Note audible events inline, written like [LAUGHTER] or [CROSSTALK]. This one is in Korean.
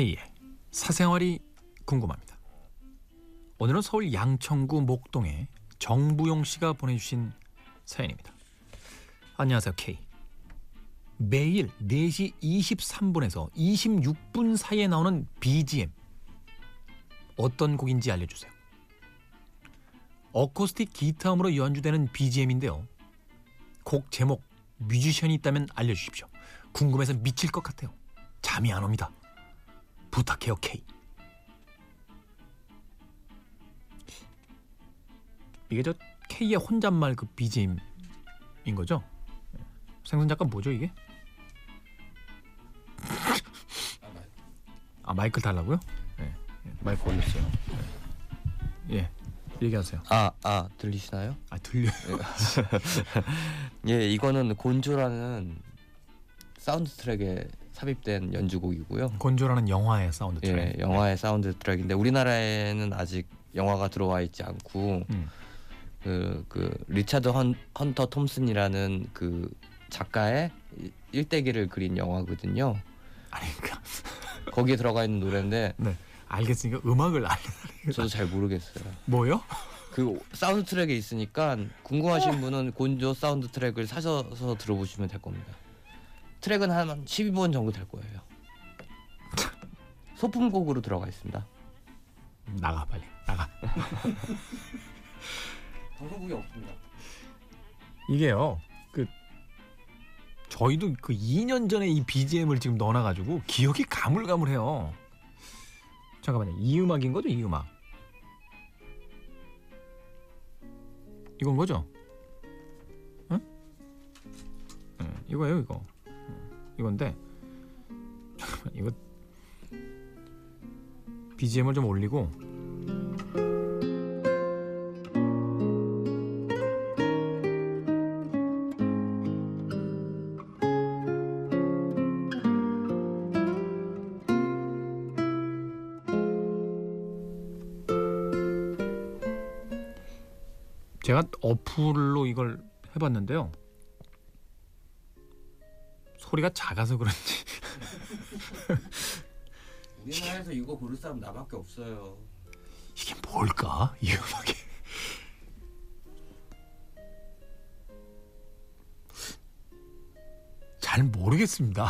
K의 사생활이 궁금합니다. 오늘은 서울 양천구 목동에 정부용 씨가 보내주신 사연입니다. 안녕하세요 K. 매일 4시 23분에서 26분 사이에 나오는 BGM 어떤 곡인지 알려주세요. 어쿠스틱 기타음으로 연주되는 BGM인데요. 곡 제목, 뮤지션이 있다면 알려주십시오. 궁금해서 미칠 것 같아요. 잠이 안 옵니다. 부탁해요, K. 이게 저 K의 혼잣말 그 BGM인 거죠? 생선 작가 뭐죠 이게? 아 마이크 달라고요? 네, 마이크 올렸어요. 네. 예, 얘기하세요. 아, 아 들리시나요? 아 들려. 예, [LAUGHS] 이거는 곤조라는 사운드 트랙에 삽입된 연주곡이고요. 곤조라는 영화의 사운드 트랙. 예, 영화의 사운드 트랙인데 우리나라에는 아직 영화가 들어와 있지 않고 음. 그, 그 리차드 헌, 헌터 톰슨이라는 그 작가의 일- 일대기를 그린 영화거든요. 아니 그러니까 [LAUGHS] 거기에 들어가 있는 노래인데 네 알겠으니까 음악을 알려. 저도 잘 모르겠어요. 뭐요? 그 사운드 트랙에 있으니까 궁금하신 분은 곤조 사운드 트랙을 사셔서 들어보시면 될 겁니다. 트랙은 한 12분 정도 될 거예요. 소품곡으로 들어가 있습니다. 나가 빨리 나가. [LAUGHS] 방송국이 없습니다. 이게요. 그 저희도 그 2년 전에 이 BGM을 지금 넣어놔가지고 기억이 가물가물해요. 잠깐만요. 이 음악인 거죠? 이 음악. 이건 거죠? 응? 응, 이거예요, 이거. 응, 이건데 잠깐만 이거 BGM을 좀 올리고 제가 어플로 이걸 해봤는데요. 소리가 작아서 그런지 우리나라에서 이거 고를 사람 나밖에 없어요. 이게 뭘까? 이 음악이 잘 모르겠습니다.